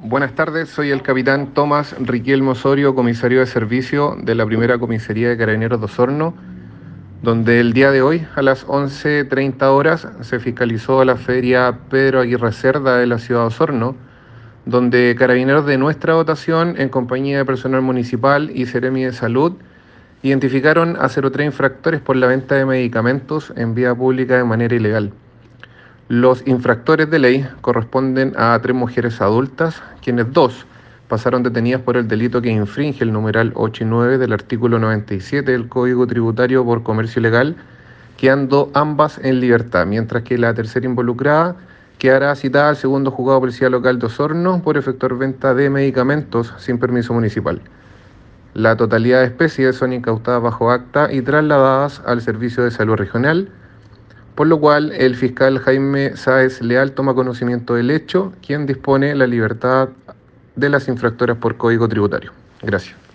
Buenas tardes, soy el capitán Tomás Riquelmo Osorio, comisario de servicio de la primera comisaría de Carabineros de Osorno, donde el día de hoy a las 11.30 horas se fiscalizó la feria Pedro Aguirre Cerda de la ciudad de Osorno, donde Carabineros de nuestra votación, en compañía de personal municipal y Ceremi de Salud, identificaron a 03 infractores por la venta de medicamentos en vía pública de manera ilegal. Los infractores de ley corresponden a tres mujeres adultas, quienes dos pasaron detenidas por el delito que infringe el numeral 8 y 9 del artículo 97 del Código Tributario por Comercio Ilegal, quedando ambas en libertad, mientras que la tercera involucrada quedará citada al segundo juzgado policía local de Osorno por efectuar venta de medicamentos sin permiso municipal. La totalidad de especies son incautadas bajo acta y trasladadas al Servicio de Salud Regional, por lo cual el fiscal Jaime Sáez Leal toma conocimiento del hecho, quien dispone la libertad de las infractoras por código tributario. Gracias.